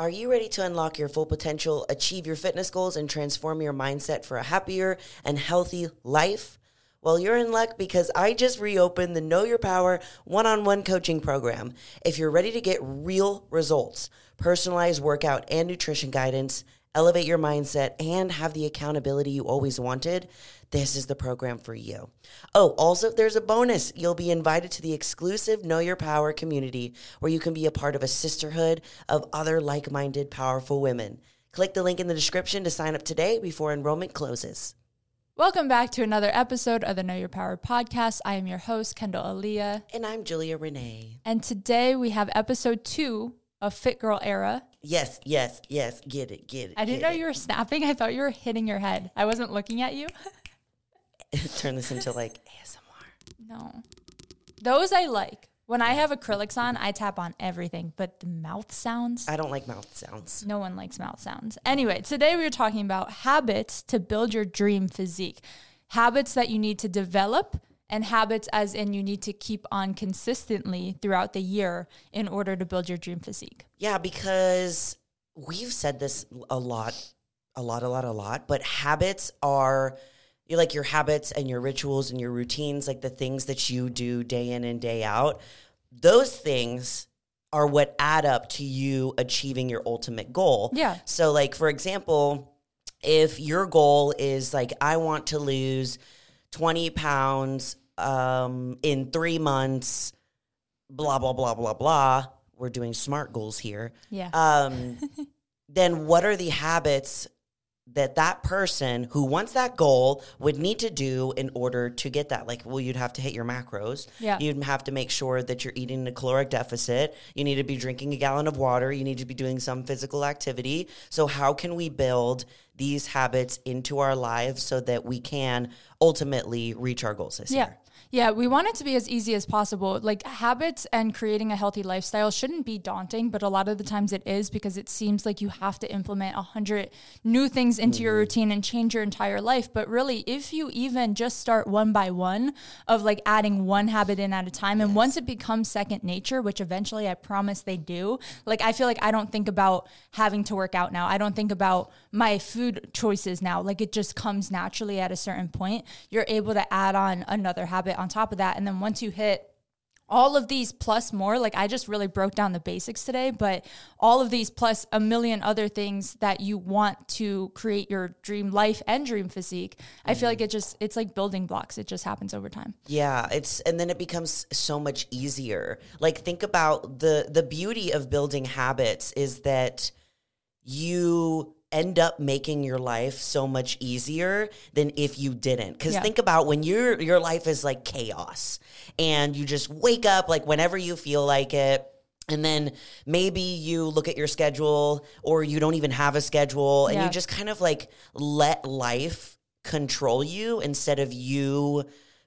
Are you ready to unlock your full potential, achieve your fitness goals, and transform your mindset for a happier and healthy life? Well, you're in luck because I just reopened the Know Your Power one on one coaching program. If you're ready to get real results, personalized workout and nutrition guidance, elevate your mindset, and have the accountability you always wanted, this is the program for you. Oh, also, there's a bonus. You'll be invited to the exclusive Know Your Power community where you can be a part of a sisterhood of other like minded, powerful women. Click the link in the description to sign up today before enrollment closes. Welcome back to another episode of the Know Your Power podcast. I am your host, Kendall Aaliyah. And I'm Julia Renee. And today we have episode two of Fit Girl Era. Yes, yes, yes. Get it, get it. I didn't know it. you were snapping. I thought you were hitting your head. I wasn't looking at you. Turn this into like ASMR. No. Those I like. When I have acrylics on, I tap on everything, but the mouth sounds. I don't like mouth sounds. No one likes mouth sounds. Anyway, today we are talking about habits to build your dream physique. Habits that you need to develop and habits as in you need to keep on consistently throughout the year in order to build your dream physique. Yeah, because we've said this a lot, a lot, a lot, a lot, but habits are you like your habits and your rituals and your routines, like the things that you do day in and day out. Those things are what add up to you achieving your ultimate goal. Yeah. So, like, for example, if your goal is like, I want to lose 20 pounds um, in three months, blah, blah, blah, blah, blah. We're doing smart goals here. Yeah. Um, then what are the habits that that person who wants that goal would need to do in order to get that like well you'd have to hit your macros Yeah. you'd have to make sure that you're eating a caloric deficit you need to be drinking a gallon of water you need to be doing some physical activity so how can we build these habits into our lives so that we can ultimately reach our goals this Yeah. year Yeah, we want it to be as easy as possible. Like habits and creating a healthy lifestyle shouldn't be daunting, but a lot of the times it is because it seems like you have to implement a hundred new things into your mm-hmm. routine and change your entire life. But really, if you even just start one by one of like adding one habit in at a time, and once it becomes second nature, which eventually I promise they do, like I feel like I don't think about having to work out now. I don't think about my food choices now. Like it just comes naturally at a certain point. You're able to add on another habit on top of that. And then once you hit all of these plus more, like I just really broke down the basics today, but all of these plus a million other things that you want to create your dream life and dream physique. I feel like mm. it just, it's like building blocks. It just happens over time. Yeah, it's and then it becomes so much easier. Like think about the the beauty of building habits is that you end up making your life so much easier than if you didn't. Cuz Yeah. think about when your your life is like chaos and you just wake up like whenever you feel like it and then maybe you look at your schedule or you don't even have a schedule and Yeah. you just kind of like let life control you instead of you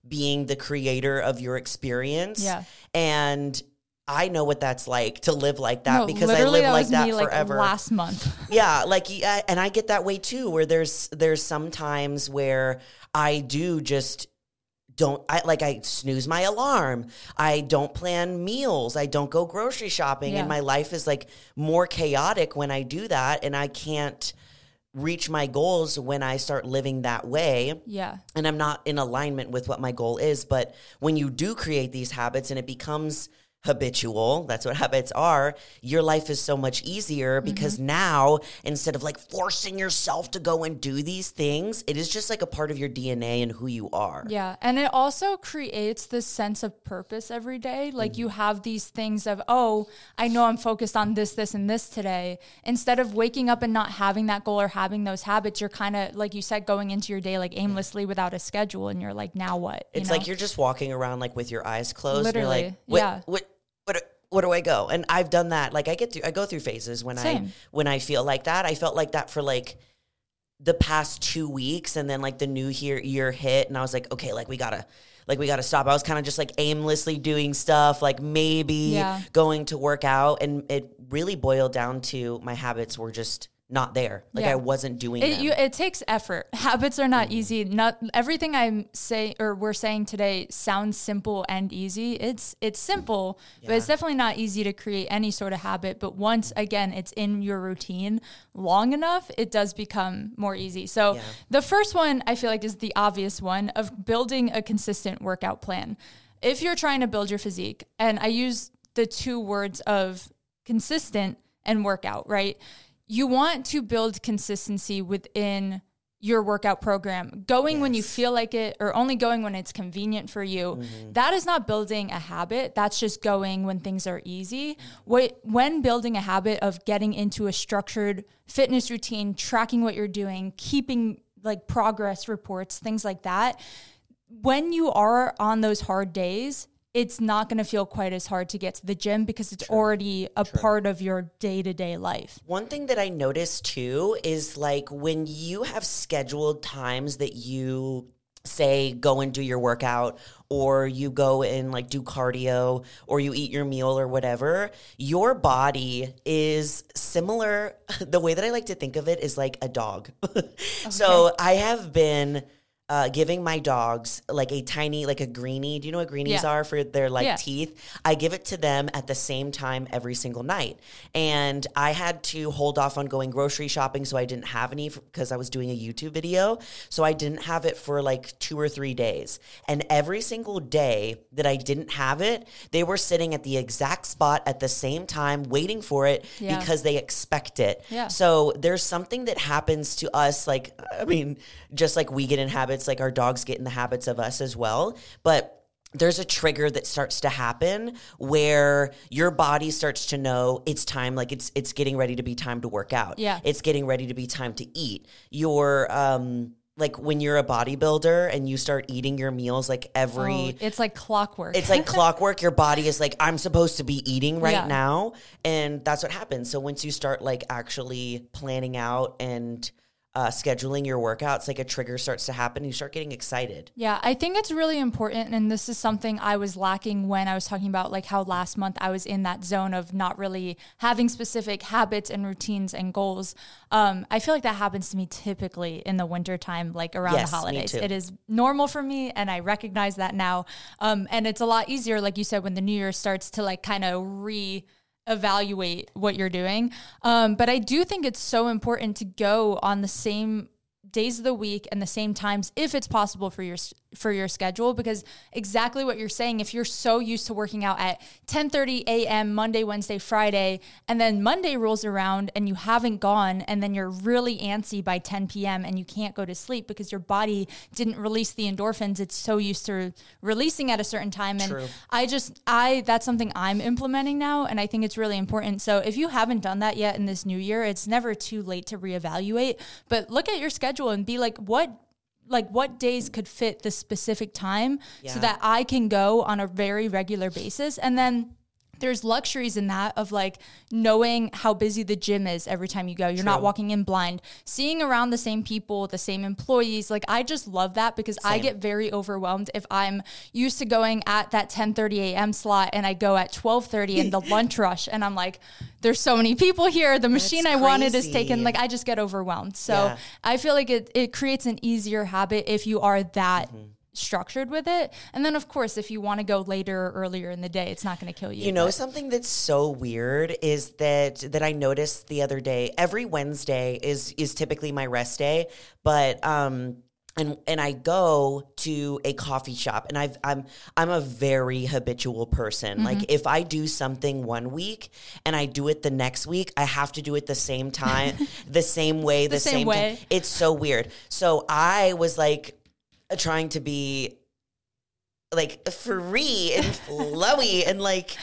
being the creator of your experience. Yeah. And I know what that's like to live like that No, because I live like that me, forever. Like last month. yeah, like yeah, and I get that way too where there's there's sometimes where I do just don't I like I snooze my alarm. I don't plan meals. I don't go grocery shopping Yeah. and my life is like more chaotic when I do that and I can't reach my goals when I start living that way yeah. and I'm not in alignment with what my goal is. But when you do create these habits and it becomes habitual, that's what habits are, your life is so much easier mm-hmm. because now instead of like forcing yourself to go and do these things, it is just like a part of your DNA and who you are. Yeah. And it also creates this sense of purpose every day. Like you mm-hmm. have these things of, oh, I know I'm focused on this, this, and this today. Instead of waking up and not having that goal or having those habits, you're kind of, like you said, going into your day like aimlessly without a schedule. And you're like, now what? You It's know? like you're just walking around like with your eyes closed. Literally, and you're like, yeah. what, what, what, where do I go? And I've done that. Like I get through, I go through phases when I when I feel like that. I felt like that for like the past two weeks, and then like the new year year hit, and I was like, okay, like we gotta. Like we got to stop. I was kind of just like aimlessly doing stuff, like maybe Yeah. going to work out, and it really boiled down to my habits were just not there. Like Yeah. I wasn't doing It, you, it takes effort. Habits are not easy. Not everything I'm saying or we're saying today sounds simple and easy. It's it's simple, but it's definitely not easy to create any sort of habit. But once again, it's in your routine long enough, it does become more easy. So Yeah. the first one I feel like is the obvious one of building a consistent workout plan. If you're trying to build your physique, and I use the two words of consistent and workout, right? You want to build consistency within your workout program. Going when you feel like it or only going when it's convenient for you. Mm-hmm. That is not building a habit. That's just going when things are easy. Wait, when building a habit of getting into a structured fitness routine, tracking what you're doing, keeping like progress reports, things like that, when you are on those hard days, it's not going to feel quite as hard to get to the gym because it's already a part of your day to day life. One thing that I noticed too is like when you have scheduled times that you say go and do your workout or you go and like do cardio or you eat your meal or whatever your body is similar. The way that i like to think of it is like a dog. So i have been uh, giving my dogs like a tiny like a greenie do you know what greenies Yeah. are for their like Yeah. teeth i give it to them at the same time every single night and i had to hold off on going grocery shopping so i didn't have any because i was doing a youtube video so i didn't have it for like two or three days and every single day that i didn't have it they were sitting at the exact spot at the same time waiting for it Yeah. because they expect it Yeah. so there's something that happens to us like i mean just like we get in habits like our dogs get in the habits of us as well but there's a trigger that starts to happen where your body starts to know it's time like it's it's getting ready to be time to work out Yeah. it's getting ready to be time to eat your um like when you're a bodybuilder and you start eating your meals like every Oh, it's like clockwork. it's like clockwork. Your body is like, I'm supposed to be eating right Yeah. now. And that's what happens. So once you start like actually planning out and uh, scheduling your workouts, like a trigger starts to happen. You start getting excited. Yeah, I think it's really important. And this is something I was lacking when I was talking about like how last month I was in that zone of not really having specific habits and routines and goals. Um, I feel like that happens to me typically in the wintertime, like around Yes, the holidays. It is normal for me and I recognize that now. Um, and it's a lot easier, like you said, when the new year starts to like kind of re evaluate what you're doing. Um, but I do think it's so important to go on the same days of the week and the same times if it's possible for your for your schedule because exactly what you're saying if you're so used to working out at 10:30 a.m. Monday, Wednesday, Friday and then Monday rolls around and you haven't gone and then you're really antsy by 10 p.m. and you can't go to sleep because your body didn't release the endorphins it's so used to releasing at a certain time and True. I just I that's something I'm implementing now and I think it's really important. So if you haven't done that yet in this new year, it's never too late to reevaluate, but look at your schedule and be like what like what days could fit the specific time so that I can go on a very regular basis? And then there's luxuries in that of like knowing how busy the gym is every time you go. You're not walking in blind, seeing around the same people, the same employees. Like I just love that because I get very overwhelmed if I'm used to going at that 10:30 a.m. slot and I go at 12:30 in the lunch rush and I'm like there's so many people here. The machine I wanted is taken. Like I just get overwhelmed. So Yeah. I feel like it it creates an easier habit if you are that Mm-hmm. Structured with it. And then of course if you want to go later or earlier in the day, it's not going to kill you. You know but- something that's so weird is that that I noticed the other day. Every Wednesday is is typically my rest day, but um and and I go to a coffee shop and I've I'm I'm a very habitual person. Mm-hmm. Like if I do something one week and I do it the next week, I have to do it the same time, the same way, the, same same, way. Time. It's so weird. So I was like Uh, trying to be like free and flowy and like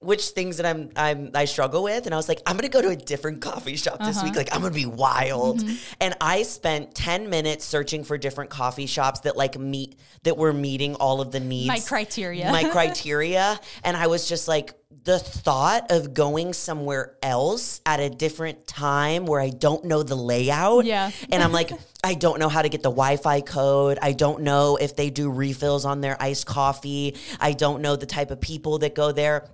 which things that I'm I'm I struggle with and I was like I'm going to go to a different coffee shop this Uh-huh. week like I'm going to be wild Mm-hmm. and I spent 10 minutes searching for different coffee shops that like meet that were meeting all of the needs My criteria. my criteria and I was just like the thought of going somewhere else at a different time where I don't know the layout Yeah. and I'm like, I don't know how to get the Wi Fi code. I don't know if they do refills on their iced coffee. I don't know the type of people that go there.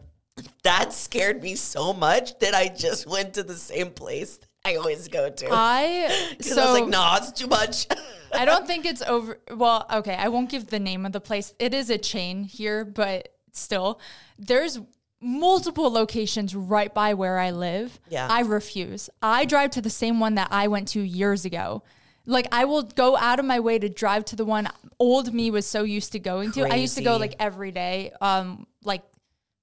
That scared me so much that I just went to the same place I always go to. I Because so I was like, nah, it's too much. I don't think it's over. Well, okay, I won't give the name of the place. It is a chain here, but still, there's multiple locations right by where I live. Yeah. I refuse. I drive to the same one that I went to years ago. Like I will go out of my way to drive to the one old me was so used to going to. I used to go like every day. Um, like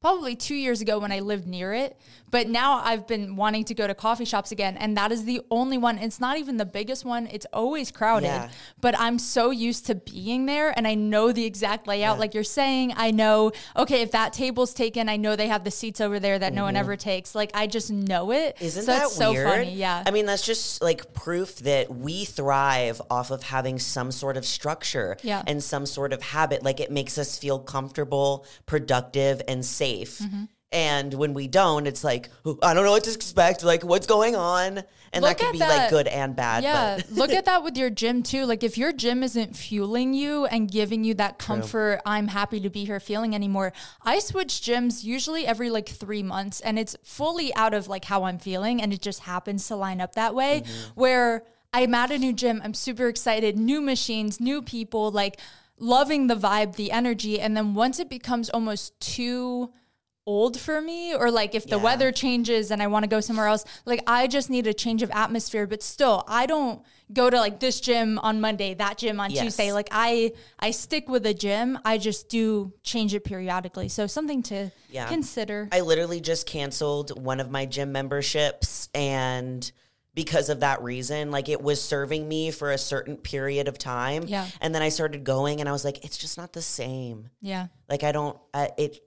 probably two years ago when I lived near it. But now I've been wanting to go to coffee shops again. And that is the only one. It's not even the biggest one. It's always crowded. Yeah. But I'm so used to being there and I know the exact layout. Like you're saying, I know, okay, if that table's taken, I know they have the seats over there that no one ever takes. Like I just know it. Mm-hmm. Isn't so that it's so weird? funny. Yeah. I mean, that's just like proof that we thrive off of having some sort of structure Yeah. and some sort of habit. Like it makes us feel comfortable, productive, and safe. Mm-hmm. And when we don't, it's like, "Oh, I don't know what to expect. Like, what's going on? And Look that could be that. like good and bad. Yeah, But look at that with your gym too. Like if your gym isn't fueling you and giving you that comfort, I'm happy to be here feeling anymore. I switch gyms usually every like 3 months and it's fully out of like how I'm feeling and it just happens to line up that way where I'm at a new gym, I'm super excited, new machines, new people, like loving the vibe, the energy and then once it becomes almost too old for me or like if the Yeah. weather changes and I want to go somewhere else like I just need a change of atmosphere but still I don't go to like this gym on Monday that gym on Yes. Tuesday like I I stick with a gym I just do change it periodically so something to Yeah. consider I literally just canceled one of my gym memberships and because of that reason like it was serving me for a certain period of time Yeah. and then I started going and I was like it's just not the same yeah like I don't I, it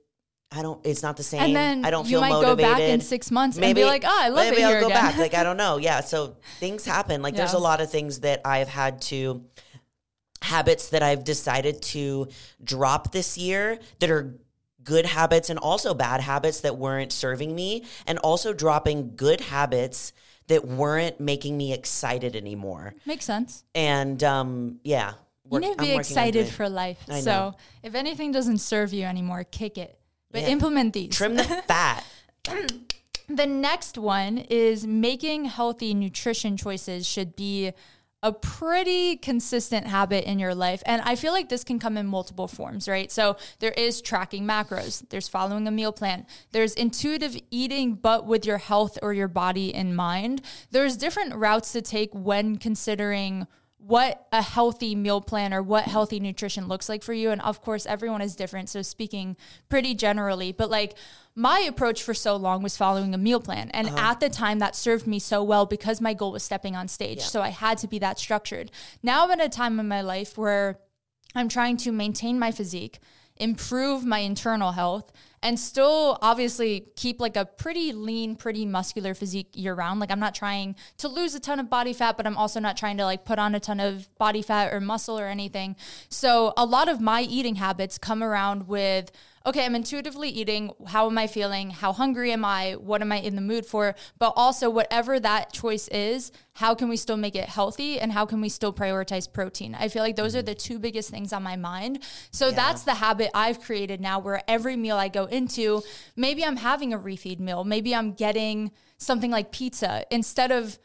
I don't it's not the same. and then I don't feel motivated. you might motivated go back in 6 months and be like oh I love maybe it I'll go again. back. Like I don't know. Yeah so things happen. Like there's a lot of things that I've had to habits that I've decided to drop this year that are good habits and also bad habits that weren't serving me and also dropping good habits that weren't making me excited anymore. makes sense. And um yeah, you need to be excited for life. So if anything doesn't serve you anymore kick it but Yeah. implement these trim the fat. The next one is making healthy nutrition choices should be a pretty consistent habit in your life. And I feel like this can come in multiple forms, right? So there is tracking macros, there's following a meal plan, there's intuitive eating, but with your health or your body in mind. There's different routes to take when considering what a healthy meal plan or what healthy nutrition looks like for you. And of course, everyone is different. So, speaking pretty generally, but like my approach for so long was following a meal plan. And uh-huh. at the time, that served me so well because my goal was stepping on stage. So, I had to be that structured. Now, I'm at a time in my life where I'm trying to maintain my physique, improve my internal health, and still obviously keep like a pretty lean, pretty muscular physique year round. Like I'm not trying to lose a ton of body fat, but I'm also not trying to like put on a ton of body fat or muscle or anything. So a lot of my eating habits come around with okay, I'm intuitively eating. How am I feeling? How hungry am I? What am I in the mood for? But also, whatever that choice is, how can we still make it healthy and how can we still prioritize protein? I feel like those are mm-hmm. the two biggest things on my mind. So that's the habit I've created now where every meal I go into, maybe I'm having a refeed meal, maybe I'm getting something like pizza instead of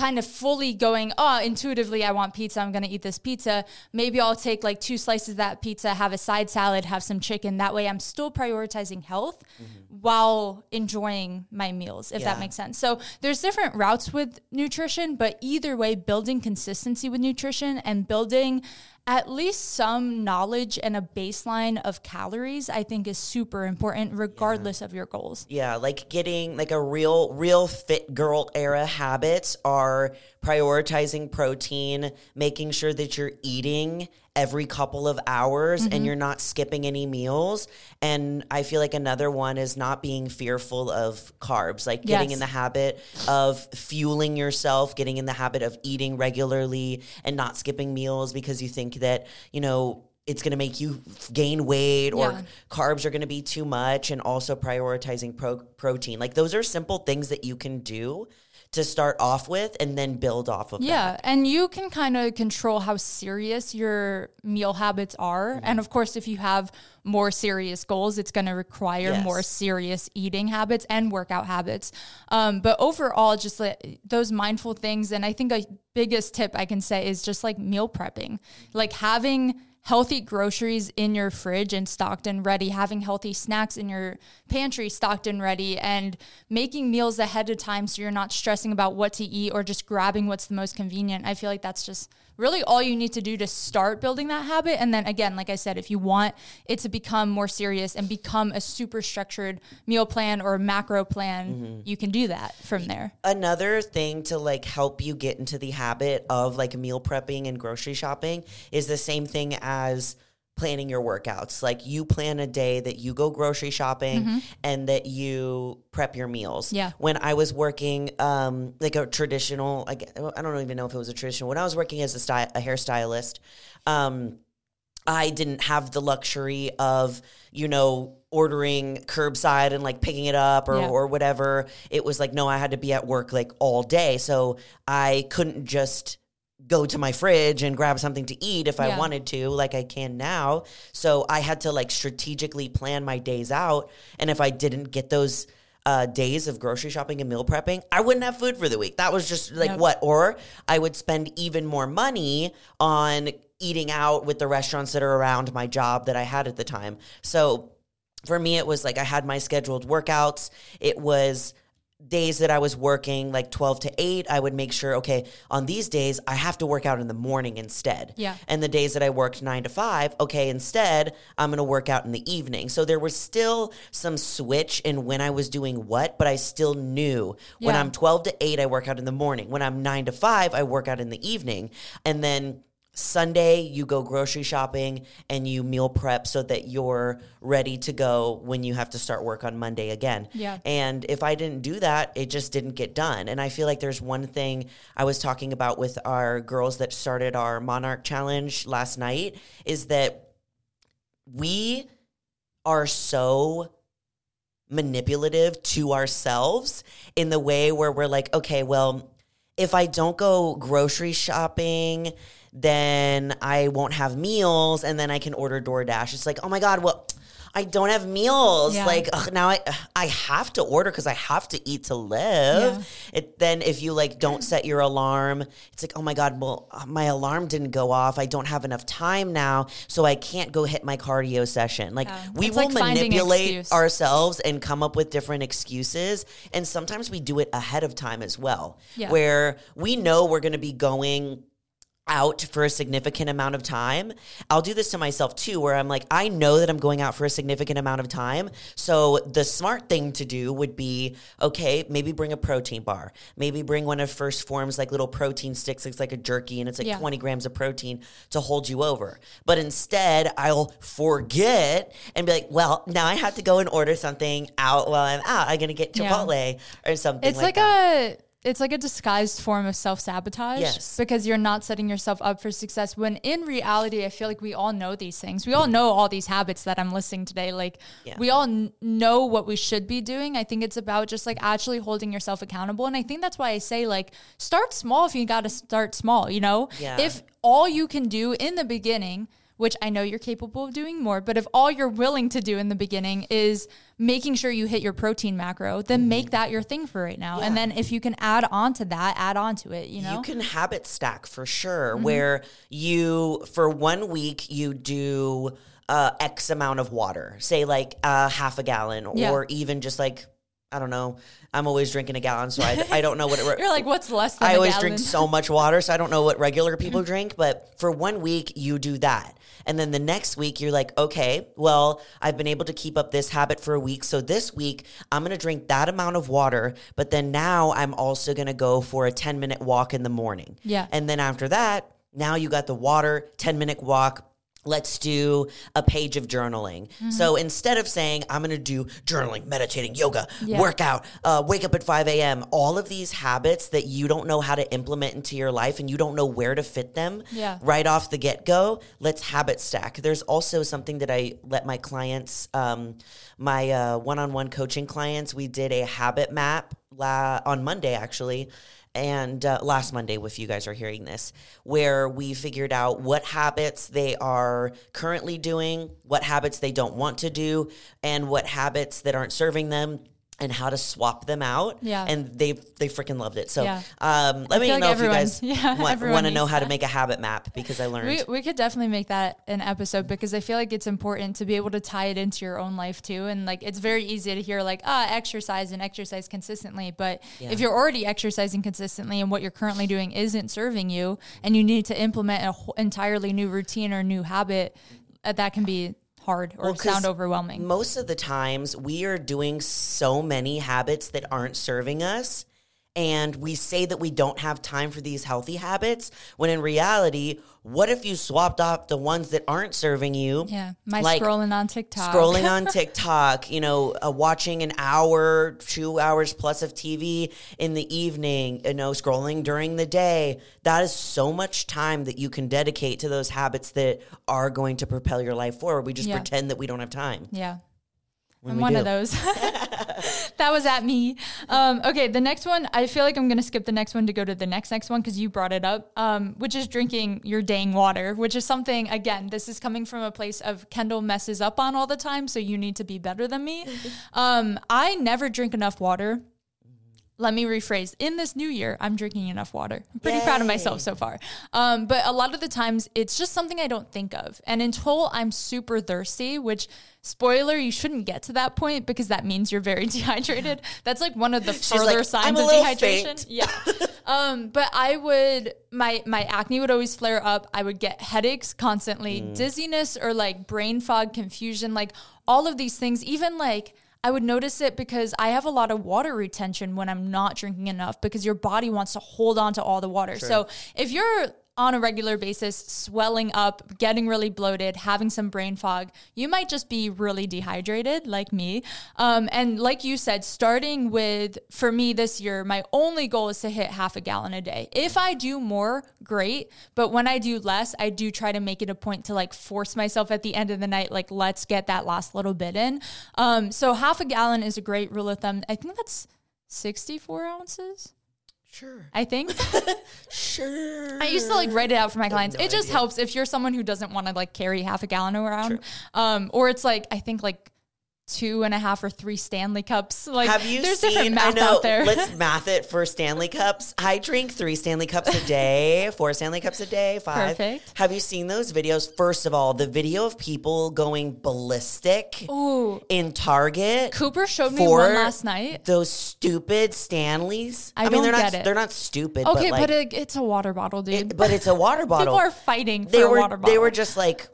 kind of fully going, oh, intuitively, I want pizza. I'm going to eat this pizza. Maybe I'll take like two slices of that pizza, have a side salad, have some chicken. That way, I'm still prioritizing health mm-hmm. while enjoying my meals, if that makes sense. So, there's different routes with nutrition, but either way, building consistency with nutrition and building at least some knowledge and a baseline of calories, I think is super important, regardless of your goals. Yeah, like getting like a real, real fit girl era habits are prioritizing protein, making sure that you're eating every couple of hours and mm-hmm. you're not skipping any meals. And I feel like another one is not being fearful of carbs, like getting Yes. in the habit of fueling yourself, getting in the habit of eating regularly and not skipping meals because you think that, you know, it's going to make you gain weight or Yeah. carbs are going to be too much and also prioritizing pro- protein. Like those are simple things that you can do to start off with and then build off of Yeah, that. and you can kind of control how serious your meal habits are. Mm-hmm. And of course, if you have more serious goals, it's going to require Yes. more serious eating habits and workout habits. Um, but overall, just like those mindful things. And I think a biggest tip I can say is just like meal prepping, like having healthy groceries in your fridge and stocked and ready, having healthy snacks in your pantry stocked and ready, and making meals ahead of time so you're not stressing about what to eat or just grabbing what's the most convenient. I feel like that's just really all you need to do to start building that habit. And then again, like I said, if you want it to become more serious and become a super structured meal plan or macro plan, mm-hmm. you can do that from there. Another thing to like help you get into the habit of like meal prepping and grocery shopping is the same thing as planning your workouts. Like you plan a day that you go grocery shopping and that you prep your meals. Mm-hmm. Yeah. When I was working um like a traditional I, I don't even know if it was a traditional when I was working as a style a hairstylist um I didn't have the luxury of, you know, ordering curbside and like picking it up or, Yeah. or whatever. It was like, no, I had to be at work like all day. So I couldn't just go to my fridge and grab something to eat if I wanted to, like I can now. So I had to like strategically plan my days out. And if I didn't get those uh, days of grocery shopping and meal prepping, I wouldn't have food for the week. That was just like Yep. what? Or I would spend even more money on eating out with the restaurants that are around my job that I had at the time. So for me, it was like I had my scheduled workouts. It was days that I was working like 12 to 8, I would make sure, okay, on these days, I have to work out in the morning instead. Yeah. And the days that I worked 9 to 5, okay, instead, I'm going to work out in the evening. So there was still some switch in when I was doing what, but I still knew when I'm 12 to 8, I work out in the morning. When I'm 9 to 5, I work out in the evening. And then Sunday, you go grocery shopping and you meal prep so that you're ready to go when you have to start work on Monday again. Yeah. And if I didn't do that, it just didn't get done. And I feel like there's one thing I was talking about with our girls that started our Monarch Challenge last night is that we are so manipulative to ourselves in the way where we're like, okay, well, if I don't go grocery shopping, then I won't have meals and then I can order DoorDash. It's like, oh my God, well, I don't have meals. Yeah. Like ugh, now I I have to order because I have to eat to live. It, then if you like don't set your alarm, it's like, oh my God, well, uh, my alarm didn't go off. I don't have enough time now, so I can't go hit my cardio session. Like Yeah. we It's will like manipulate ourselves and come up with different excuses. And sometimes we do it ahead of time as well, Yeah. where we know we're going to be going out for a significant amount of time. I'll do this to myself too, where I'm like, I know that I'm going out for a significant amount of time. So the smart thing to do would be, okay, maybe bring a protein bar. Maybe bring one of 1st Phorm's like little protein sticks. It's like a jerky and it's like Yeah. 20 grams of protein to hold you over. But instead, I'll forget and be like, well, now I have to go and order something out while I'm out. I'm going to get Yeah. Chipotle or something It's like, like, that. It's like a disguised form of self sabotage. Yes. Because you're not setting yourself up for success. When in reality, I feel like we all know these things. We all know all these habits that I'm listing today. Like Yeah. we all n- know what we should be doing. I think it's about just like actually holding yourself accountable. And I think that's why I say like start small if you got to start small. You know, Yeah. if all you can do in the beginning. Which I know you're capable of doing more, but if all you're willing to do in the beginning is making sure you hit your protein macro, then make that your thing for right now. And Mm-hmm. Then if you can add on to that, add on to it, you know? You can habit stack for sure, Mm-hmm. where you, for one week, you do uh, X amount of water, say like uh, half a gallon, Yeah. or even just like, I don't know. I'm always drinking a gallon, so I, I don't know what it. You're like, what's less than I always drink so much water, so I don't know what regular people drink. But for one week, you do that. And then the next week, you're like, okay, well, I've been able to keep up this habit for a week. So this week, I'm going to drink that amount of water. But then now I'm also going to go for a 10 minute walk in the morning. Yeah. And then after that, now you got the water, 10 minute walk. Let's do a page of journaling. Mm-hmm. So instead of saying, I'm going to do journaling, meditating, yoga, Yeah. workout, uh, wake up at 5 a.m., all of these habits that you don't know how to implement into your life and you don't know where to fit them Yeah. right off the get go, let's habit stack. There's also something that I let my clients, um, my one on one coaching clients, we did a habit map la- on Monday actually, and uh, last Monday, if you guys are hearing this, where we figured out what habits they are currently doing, what habits they don't want to do, and what habits that aren't serving them. And how to swap them out, Yeah. and they they freaking loved it. So, Yeah. um, let me like know if you guys yeah, want, want to know how to make a habit map because I learned. We, we could definitely make that an episode because I feel like it's important to be able to tie it into your own life too. And like, it's very easy to hear like, ah, exercise and exercise consistently. But Yeah. if you're already exercising consistently and what you're currently doing isn't serving you and you need to implement an entirely new routine or new habit, uh, that can be hard or Well, sound overwhelming. Most of the times, we are doing so many habits that aren't serving us. And we say that we don't have time for these healthy habits, when in reality, what if you swapped off the ones that aren't serving you? yeah. My like scrolling on TikTok. Scrolling on TikTok, you know, uh, watching an hour, two hours plus of TV in the evening, you know, scrolling during the day. That is so much time that you can dedicate to those habits that are going to propel your life forward. We just Yeah. pretend that we don't have time. Yeah. When I'm one do. of those. that was at me. Um, okay, the next one, I feel like I'm going to skip the next one to go to the next next one because you brought it up, um, which is drinking your dang water, which is something, again, this is coming from a place of Kendall messes up on all the time, so you need to be better than me. Um, I never drink enough water. Let me rephrase. In this new year, I'm drinking enough water. I'm pretty proud of myself so far. Um, but a lot of the times, it's just something I don't think of. And until I'm super thirsty, which spoiler, you shouldn't get to that point because that means you're very dehydrated. That's like one of the further like, signs "I'm a of dehydration. faint." Yeah. um, but I would my my acne would always flare up. I would get headaches constantly, Mm. dizziness or like brain fog, confusion, like all of these things. Even like I would notice it because I have a lot of water retention when I'm not drinking enough because your body wants to hold on to all the water. So if you're on a regular basis, swelling up, getting really bloated, having some brain fog, you might just be really dehydrated, like me. Um, and like you said, starting with, for me this year, my only goal is to hit half a gallon a day. If I do more, great. But when I do less, I do try to make it a point to like force myself at the end of the night, like, let's get that last little bit in. Um, so half a gallon is a great rule of thumb. I think that's 64 ounces. Sure. I think. Sure. I used to like write it out for my clients. no it just idea. helps if you're someone who doesn't want to like carry half a gallon around. Um, or it's like I think like two and a half or three Stanley cups. Like Have you there's seen? different I math know. out there. Let's math it for Stanley cups. I drink three Stanley cups a day, four Stanley cups a day, five. Perfect. Have you seen those videos? First of all, the video of people going ballistic Ooh. in Target. Cooper showed me one last night. Those stupid Stanleys. I mean, don't they're not. They're not stupid. Okay, but, but, it, it's a water bottle, dude. it- but it's a water bottle. People are fighting for they a were. water bottle. They were just like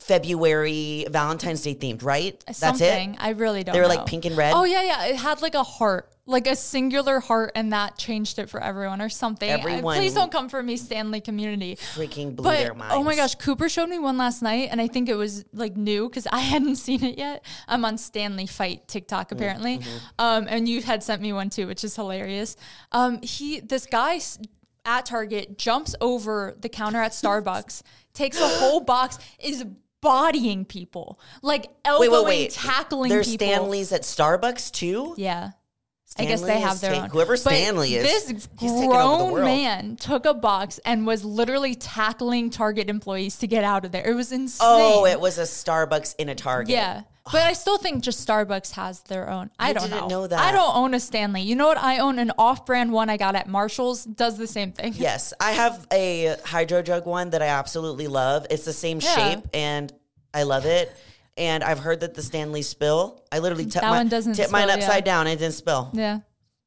February Valentine's Day themed, right? That's it. I really don't. They were know. like pink and red. Oh yeah, yeah. It had like a heart, like a singular heart, and that changed it for everyone or something. I- Everyone- please don't come for me, Stanley community. Freaking blew But their minds. oh my gosh, Cooper showed me one last night, and I think it was like new because I hadn't seen it yet. I'm on Stanley Fight TikTok apparently, um, and you had sent me one too, which is hilarious. Um, he, this guy at Target jumps over the counter at Starbucks, takes a whole box, is bodying people, like elbowing, Wait, wait, wait. tackling There's people. Stanleys at Starbucks too. Yeah. I guess they have their ta- own. whoever But Stanley is, This he's taking over the grown man took a box and was literally tackling Target employees to get out of there. It was oh, insane. Oh, it was a Starbucks in a Target. yeah. But I still think just Starbucks has their own. I I don't didn't know. know that. I don't own a Stanley. You know what? I own an off-brand one I got at Marshalls. Does the same thing. Yes, I have a hydro jug one that I absolutely love. It's the same Yeah. shape and I love it. And I've heard that the Stanley spill. I literally tip, my, doesn't mine upside yeah. down. It didn't spill. Yeah.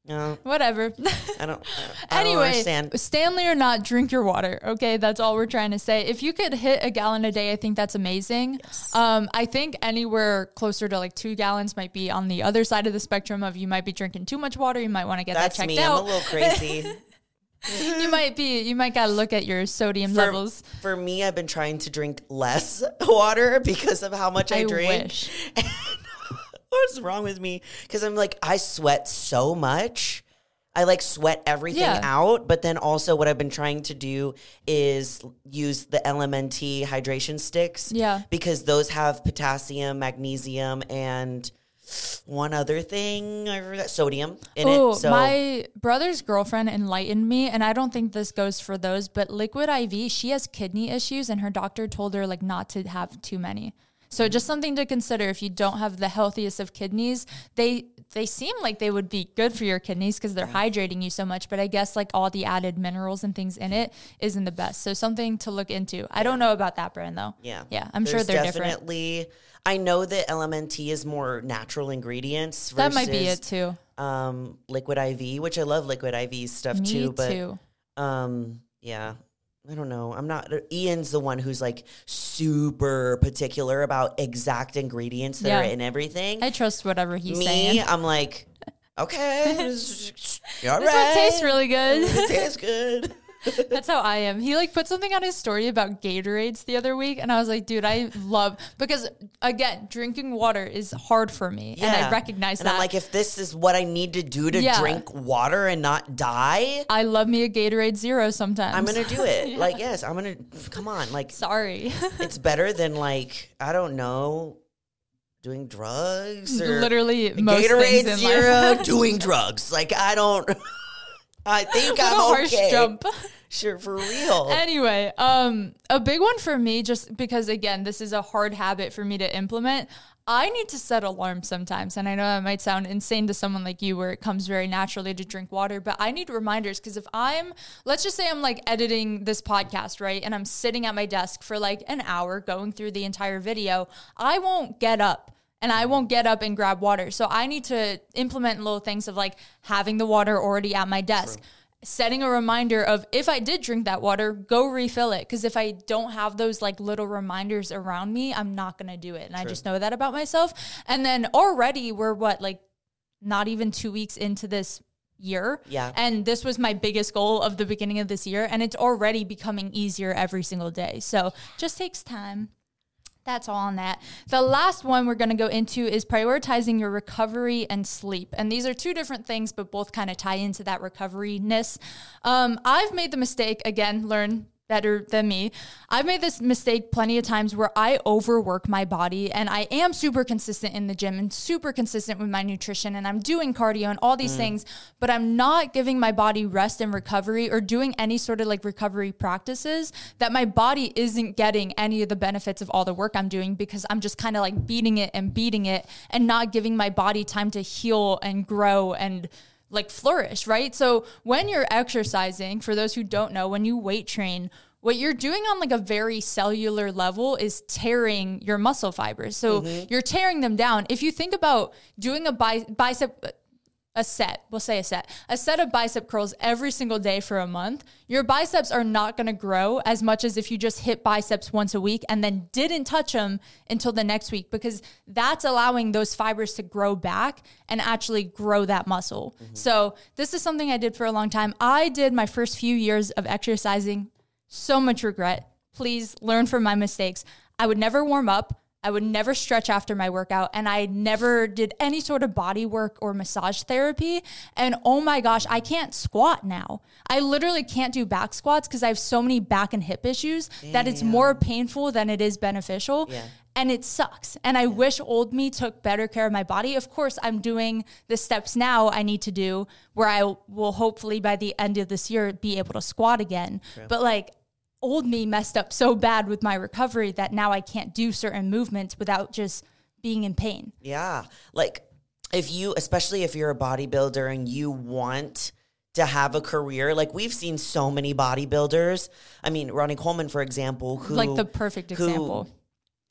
No, Whatever. I don't. I don't anyway, understand. Stanley or not, drink your water. Okay, that's all we're trying to say. If you could hit a gallon a day, I think that's amazing. Um, I think anywhere closer to like two gallons might be on the other side of the spectrum of you might be drinking too much water. You might want to get That's that checked me. out. I'm a little crazy. you might be. You might gotta look at your sodium for, levels. for me, I've been trying to drink less water because of how much I, I drink. What's wrong with me? Because I'm like, I sweat so much. I like sweat everything Yeah. out, but then also what I've been trying to do is use the LMNT hydration sticks. Yeah. Because those have potassium, magnesium, and one other thing. I forgot sodium in Oh, it. So my brother's girlfriend enlightened me, and I don't think this goes for those, but liquid IV, she has kidney issues, and her doctor told her like not to have too many. So just something to consider if you don't have the healthiest of kidneys. They they seem like they would be good for your kidneys because they're hydrating you so much, but I guess like all the added minerals and things in it isn't the best. So something to look into. I don't know about that brand though. yeah, Yeah, I'm sure they're different. definitely. I know that LMNT is more natural ingredients. That might be it too. Um, liquid IV, which I love liquid IV stuff Me too, but too. um, yeah. I don't know. I'm not. Ian's the one who's like super particular about exact ingredients that Yeah. are in everything. I trust whatever he's Me, saying. I'm like, okay, all This one tastes really good. it tastes good. That's how I am. He like put something on his story about Gatorades the other week, and I was like, dude, I love because again, drinking water is hard for me, and I recognize and that. I'm like, if this is what I need to do to Yeah. drink water and not die, I love me a Gatorade Zero sometimes. I'm gonna do it. Like, yes, I'm gonna. Come on, like, Sorry, it's better than like I don't know, doing drugs or literally most Gatorade Zero doing drugs. Like, I don't. I think What a I'm harsh okay. jump. Sure, for real. Anyway, um, a big one for me, just because again, this is a hard habit for me to implement. I need to set alarms sometimes, and I know that might sound insane to someone like you, where it comes very naturally to drink water. But I need reminders because if I'm, let's just say I'm like editing this podcast, right, and I'm sitting at my desk for like an hour going through the entire video, I won't get up and I won't get up and grab water. So I need to implement little things of like having the water already at my desk. Setting a reminder of if I did drink that water, go refill it. Because if I don't have those like little reminders around me, I'm not gonna do it. And I just know that about myself. And then already we're what, like not even two weeks into this year. Yeah. And this was my biggest goal of the beginning of this year. And it's already becoming easier every single day. So just takes time. That's all on that. The last one we're going to go into is prioritizing your recovery and sleep. And these are two different things, but both kind of tie into that recovery ness. Um, I've made the mistake, again, learn better than me. I've made this mistake plenty of times where I overwork my body and I am super consistent in the gym and super consistent with my nutrition and I'm doing cardio and all these mm. things, but I'm not giving my body rest and recovery or doing any sort of like recovery practices that my body isn't getting any of the benefits of all the work I'm doing because I'm just kind of like beating it and beating it and not giving my body time to heal and grow and like flourish, right? So when you're exercising, for those who don't know, when you weight train, what you're doing on like a very cellular level is tearing your muscle fibers. So mm-hmm. you're tearing them down. If you think about doing a bi- bicep a set, we'll say a set, a set of bicep curls every single day for a month, your biceps are not going to grow as much as if you just hit biceps once a week and then didn't touch them until the next week because that's allowing those fibers to grow back and actually grow that muscle. Mm-hmm. So, this is something I did for a long time. I did my first few years of exercising, so much regret. Please learn from my mistakes. I would never warm up. I would never stretch after my workout and I never did any sort of body work or massage therapy. And oh my gosh, I can't squat now. I literally can't do back squats because I have so many back and hip issues that it's more painful than it is beneficial. Yeah. And it sucks. And I wish old me took better care of my body. Of course, I'm doing the steps now I need to do where I will hopefully by the end of this year be able to squat again. But like, old me messed up so bad with my recovery that now I can't do certain movements without just being in pain. Yeah. Like if you, especially if you're a bodybuilder and you want to have a career, like we've seen so many bodybuilders. I mean, Ronnie Coleman, for example, who like the perfect who- example.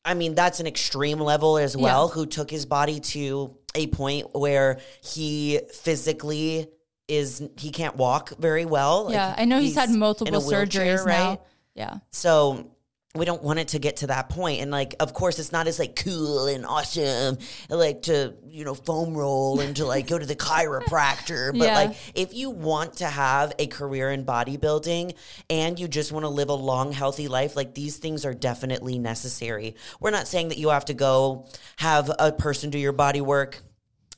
I mean, that's an extreme level as well, who took his body to a point where he physically is he can't walk very well. Like, yeah, I know he's, had multiple surgeries now. Yeah. So we don't want it to get to that point. And like, of course, it's not as like cool and awesome, like to, you know, foam roll and to like go to the chiropractor. But Yeah. like, if you want to have a career in bodybuilding and you just want to live a long, healthy life, like these things are definitely necessary. We're not saying that you have to go have a person do your body work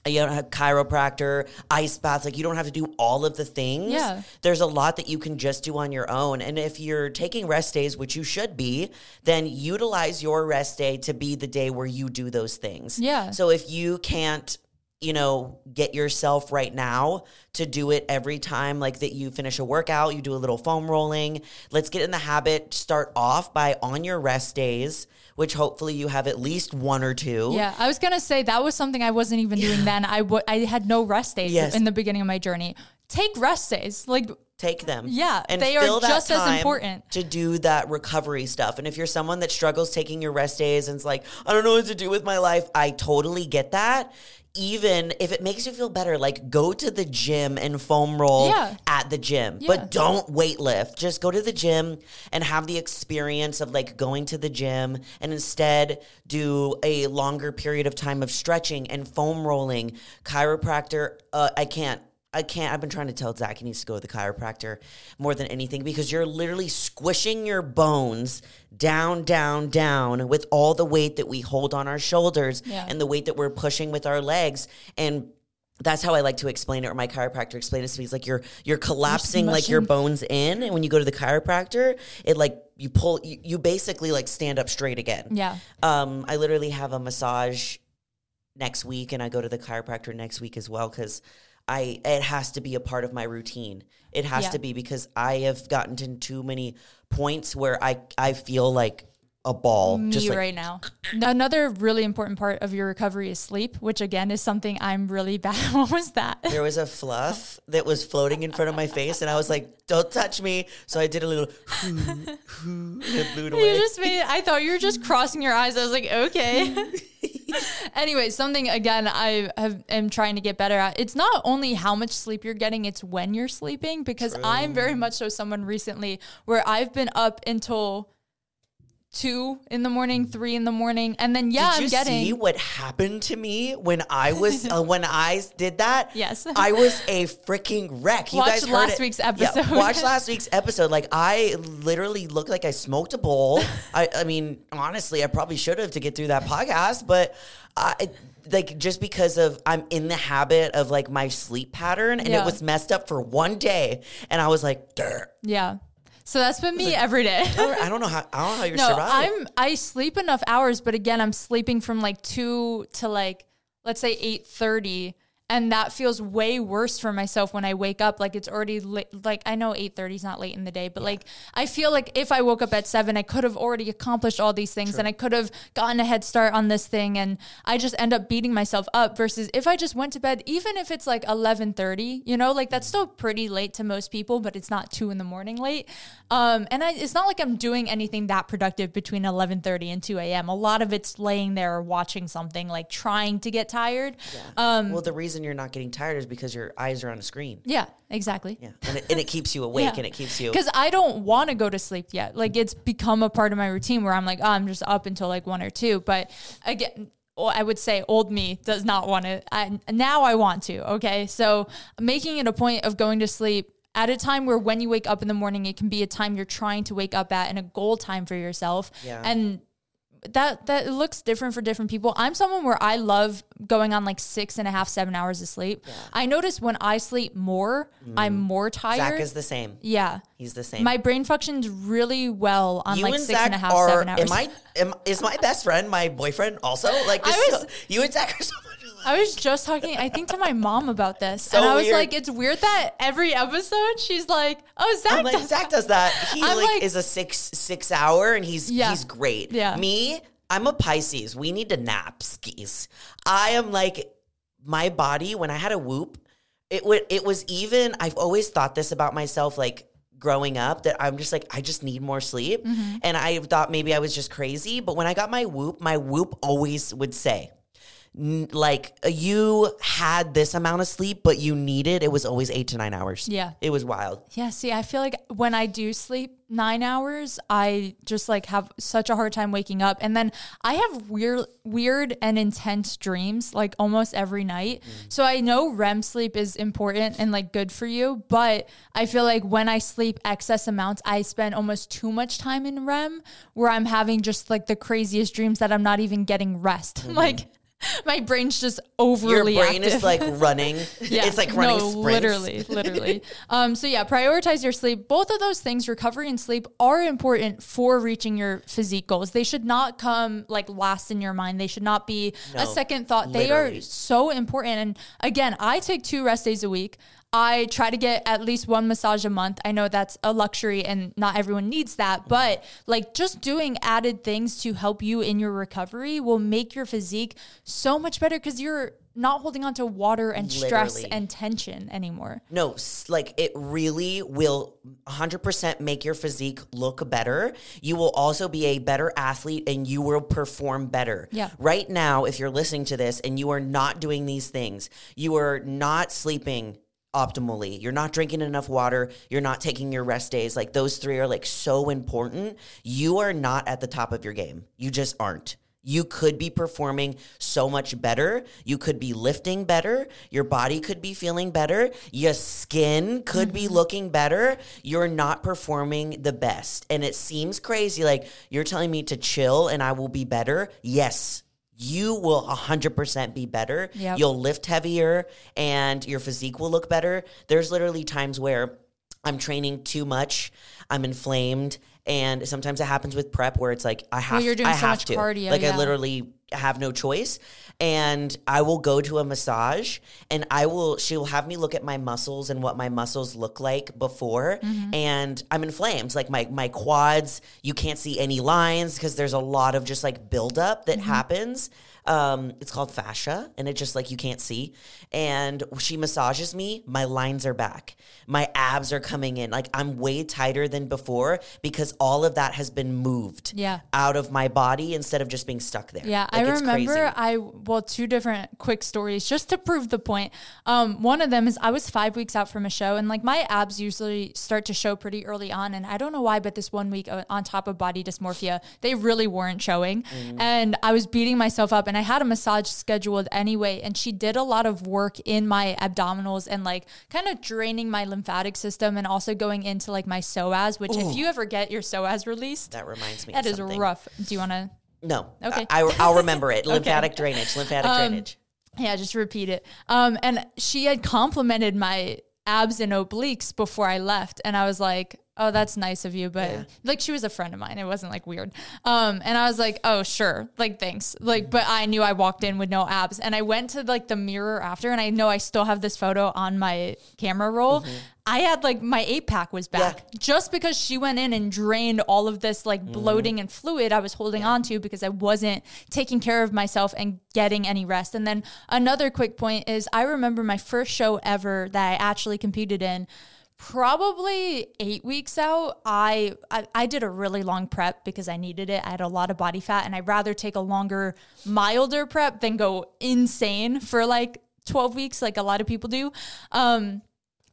you don't have chiropractor, ice baths. Like you don't have to do all of the things. Yeah. There's a lot that you can just do on your own. And if you're taking rest days, which you should be, then utilize your rest day to be the day where you do those things. Yeah. So if you can't you know, get yourself right now to do it every time, like that you finish a workout, you do a little foam rolling. Let's get in the habit. Start off by on your rest days, which hopefully you have at least one or two. Yeah, I was gonna say that was something I wasn't even doing then. I w- I had no rest days Yes. in the beginning of my journey. Take rest days, like Take them. Yeah, and they are just as important. to do that recovery stuff. And if you're someone that struggles taking your rest days and it's like, I don't know what to do with my life, I totally get that. Even if it makes you feel better, like go to the gym and foam roll Yeah. at the gym, Yeah. but don't weight lift. Just go to the gym and have the experience of like going to the gym and instead do a longer period of time of stretching and foam rolling. Chiropractor, uh, I can't. I can't. I've been trying to tell Zach he needs to go to the chiropractor more than anything because you're literally squishing your bones down, down, down with all the weight that we hold on our shoulders Yeah. and the weight that we're pushing with our legs. And that's how I like to explain it, or my chiropractor explained it to me. It's like you're you're collapsing like your bones in, and when you go to the chiropractor, it like you pull you, you basically like stand up straight again. yeah, Um, I literally have a massage next week, and I go to the chiropractor next week as well because I it has to be a part of my routine. It has Yeah. to be because I have gotten to too many points where I I feel like a ball, me just like right now. Another really important part of your recovery is sleep, which again is something I'm really bad. at. what was that? there was a fluff that was floating in front of my face, and I was like, "Don't touch me!" So I did a little, and blew it You just made. I thought you were just crossing your eyes. I was like, okay. anyway, something again I have am trying to get better at. It's not only how much sleep you're getting; it's when you're sleeping. Because I'm very much so someone recently where I've been up until two in the morning, three in the morning, and then yeah, Did I'm you getting. see what happened to me when I was uh, when I did that? Yes. I was a freaking wreck. You Watch guys heard last it. week's Yeah, episode. watch last week's episode. Like I literally looked like I smoked a bowl. I, I mean, honestly, I probably should have to get through that podcast, but I like just because of I'm in the habit of like my sleep pattern, and Yeah. it was messed up for one day, and I was like, "Durr." yeah. So that's been me every day. I don't, I don't know how I don't know how you're no, surviving. I'm I sleep enough hours, but again, I'm sleeping from like two to like let's say eight thirty, and that feels way worse for myself when I wake up. Like it's already late. Like I know eight thirty is not late in the day, but like I feel like if I woke up at seven, I could have already accomplished all these things, and I could have gotten a head start on this thing, and I just end up beating myself up. Versus if I just went to bed, even if it's like eleven thirty, you know, like that's still pretty late to most people, but it's not two in the morning late. Um, and I, it's not like I'm doing anything that productive between 11:30 and 2 a.m. A lot of it's laying there watching something, like trying to get tired. Um, well, the reason you're not getting tired is because your eyes are on a screen. yeah, exactly. Yeah, and it, and it keeps you awake, Yeah. and it keeps you. Because I don't want to go to sleep yet. Like it's become a part of my routine where I'm like, oh, I'm just up until like one or two. But again, I would say old me does not want to. I, now I want to. Okay, so making it a point of going to sleep at a time where when you wake up in the morning, it can be a time you're trying to wake up at and a goal time for yourself. Yeah. And that that looks different for different people. I'm someone where I love going on like six and a half, seven hours of sleep. I notice when I sleep more, I'm mm. more tired. Zach is the same. yeah. He's the same. My brain functions really well on you like and six Zach and a half, are. seven hours. Am I? Am, is my best friend my boyfriend also? Like this I was- so- you and Zach are so. I was just talking, I think, to my mom about this, So and I was weird. like, "It's weird that every episode she's like, oh, Zach I'm like does Zach does that. He like, like- is a six six hour and he's Yeah. he's great. Yeah. Me, I'm a Pisces. We need to nap skis. I am like my body when I had a whoop. It would. It was even. I've always thought this about myself. Like growing up, that I'm just like I just need more sleep, Mm-hmm. and I thought maybe I was just crazy. But when I got my whoop, my whoop always would say. Like uh, you had this amount of sleep, but you needed it was always eight to nine hours. Yeah. it was wild. Yeah, see, I feel like when I do sleep nine hours, I just like have such a hard time waking up. And then I have weird weird and intense dreams like almost every night. Mm. So I know REM sleep is important and like good for you, but I feel like when I sleep excess amounts, I spend almost too much time in REM where I'm having just like the craziest dreams that I'm not even getting rest. Mm-hmm. like My brain's just overly. Your brain active. is like running. Yeah. It's like running no, sprints. literally, literally. um, so yeah, prioritize your sleep. Both of those things, recovery and sleep, are important for reaching your physique goals. They should not come like last in your mind. They should not be a second thought. They are so important. And again, I take two rest days a week. I try to get at least one massage a month. I know that's a luxury and not everyone needs that, but like just doing added things to help you in your recovery will make your physique so much better because you're not holding on to water and stress Literally. and tension anymore. No, like it really will 100% make your physique look better. You will also be a better athlete and you will perform better. Yeah. Right now, if you're listening to this and you are not doing these things, you are not sleeping optimally. You're not drinking enough water. You're not taking your rest days. Like those three are like so important. You are not at the top of your game. You just aren't. You could be performing so much better. You could be lifting better. Your body could be feeling better. Your skin could be mm-hmm. looking better. You're not performing the best. And it seems crazy. Like you're telling me to chill and I will be better. Yes, you will 100% be better. Yep. You'll lift heavier and your physique will look better. There's literally times where I'm training too much, I'm inflamed, and sometimes it happens with prep where it's like I have you're doing I so have much to. cardio, like I literally have no choice. And I will go to a massage and I will she'll have me look at my muscles and what my muscles look like before. Mm-hmm. and I'm inflamed like my my quads you can't see any lines because there's a lot of just like buildup that Mm-hmm. happens. Um it's called fascia and it just like you can't see. And she massages me my lines are back. My abs are coming in. Like I'm way tighter than before because all of that has been moved Yeah. out of my body instead of just being stuck there. Yeah, Like, I it's remember. I well two different quick stories just to prove the point. Um, one of them is I was five weeks out from a show and like my abs usually start to show pretty early on, and I don't know why, but this one week on top of body dysmorphia, they really weren't showing, Mm. and I was beating myself up, and I had a massage scheduled anyway, and she did a lot of work in my abdominals and like kind of draining my lymphatic system and also going into like my psoas, which if you ever get your psoas released, that reminds me that is something. rough. Do you want to? No. Okay. I, will remember it. Lymphatic drainage lymphatic drainage. Yeah, just repeat it. Um, and she had complimented my abs and obliques before I left, and I was like, "Oh, that's nice of you," but Yeah. like she was a friend of mine. It wasn't like weird. Um, and I was like, "Oh, sure, like thanks." Like, mm-hmm. but I knew I walked in with no abs, and I went to like the mirror after, and I know I still have this photo on my camera roll. Mm-hmm. I had like my eight pack was back just because she went in and drained all of this like mm-hmm. bloating and fluid I was holding on to because I wasn't taking care of myself and getting any rest. And then another quick point is I remember my first show ever that I actually competed in. Probably eight weeks out, I, I I did a really long prep because I needed it. I had a lot of body fat, and I'd rather take a longer, milder prep than go insane for like twelve weeks, like a lot of people do. Um,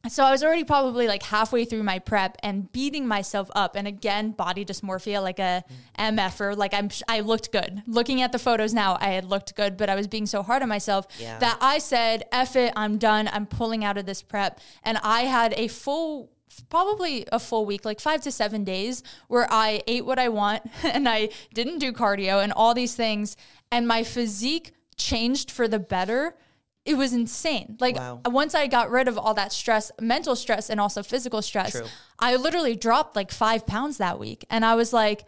so I was already probably like halfway through my prep and beating myself up. And again, body dysmorphia, like a MFer, like I'm, I looked good. Looking at the photos now, I had looked good, but I was being so hard on myself Yeah. that I said, F it, I'm done. I'm pulling out of this prep. And I had a full probably a full week, like five to seven days, where I ate what I want and I didn't do cardio and all these things. And my physique changed for the better. It was insane. Like Wow. Uh, once I got rid of all that stress, mental stress and also physical stress, True. I literally dropped like five pounds that week. And I was like,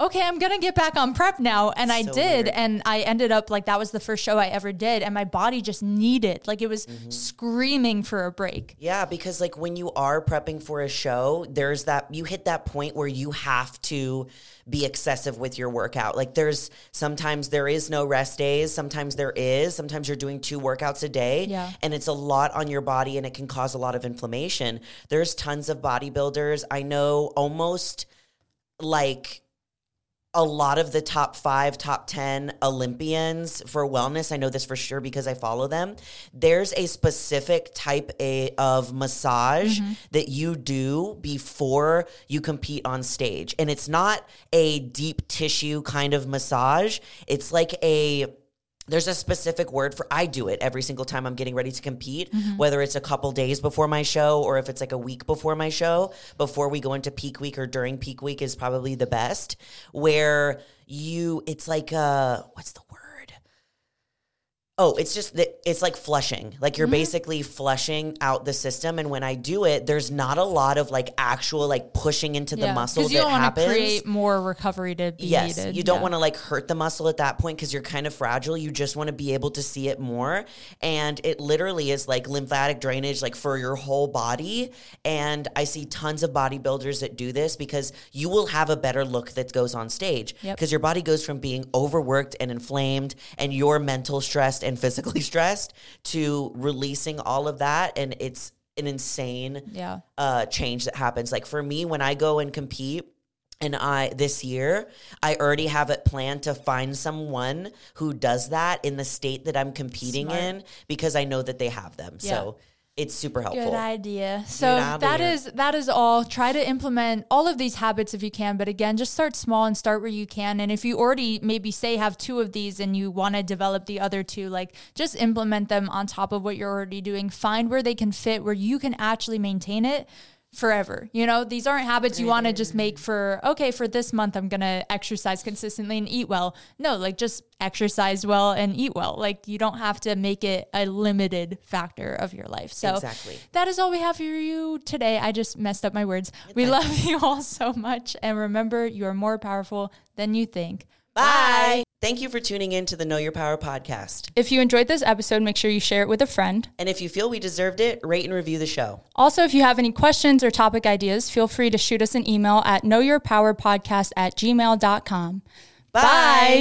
okay, I'm gonna get back on prep now. And I did. weird. And I ended up like that was the first show I ever did. And my body just needed, like it was Mm-hmm. screaming for a break. Yeah, because like when you are prepping for a show, there's that you hit that point where you have to be excessive with your workout. Like there's sometimes there is no rest days, sometimes there is, sometimes you're doing two workouts a day Yeah. and it's a lot on your body and it can cause a lot of inflammation. There's tons of bodybuilders. I know almost like a lot of the top five, top 10 Olympians for wellness, I know this for sure because I follow them. There's a specific type a, of massage mm-hmm. that you do before you compete on stage. And it's not a deep tissue kind of massage, it's like a there's a specific word for I do it every single time I'm getting ready to compete, whether it's a couple days before my show or if it's like a week before my show, before we go into peak week or during peak week is probably the best. Where you it's like uh what's the word? Oh, it's just that it's like flushing. Like Mm-hmm. you're basically flushing out the system. And when I do it, there's not a lot of like actual like pushing into the muscle Because that you don't happens. to create more recovery to be Yes, needed. you don't Yeah. want to like hurt the muscle at that point because you're kind of fragile. You just want to be able to see it more. And it literally is like lymphatic drainage, like for your whole body. And I see tons of bodybuilders that do this because you will have a better look that goes on stage Yep. because your body goes from being overworked and inflamed and your mental mental stressed and physically stressed to releasing all of that. And it's an insane Yeah. uh, change that happens. Like for me, when I go and compete, and I this year, I already have it planned to find someone who does that in the state that I'm competing Smart. in because I know that they have them. So it's super helpful. Good idea. So Good that is that is all. Try to implement all of these habits if you can, but again, just start small and start where you can. And if you already maybe say have two of these and you want to develop the other two, like just implement them on top of what you're already doing. Find where they can fit where you can actually maintain it forever. You know, these aren't habits you want to just make for okay, for this month I'm going to exercise consistently and eat well. No, like just exercise well and eat well. Like you don't have to make it a limited factor of your life. So Exactly. that is all we have for you today. I just messed up my words. We love you all so much and remember you are more powerful than you think. Bye. Thank you for tuning in to the Know Your Power podcast. If you enjoyed this episode, make sure you share it with a friend. And if you feel we deserved it, rate and review the show. Also, if you have any questions or topic ideas, feel free to shoot us an email at knowyourpowerpodcast at gmail.com. Bye. Bye.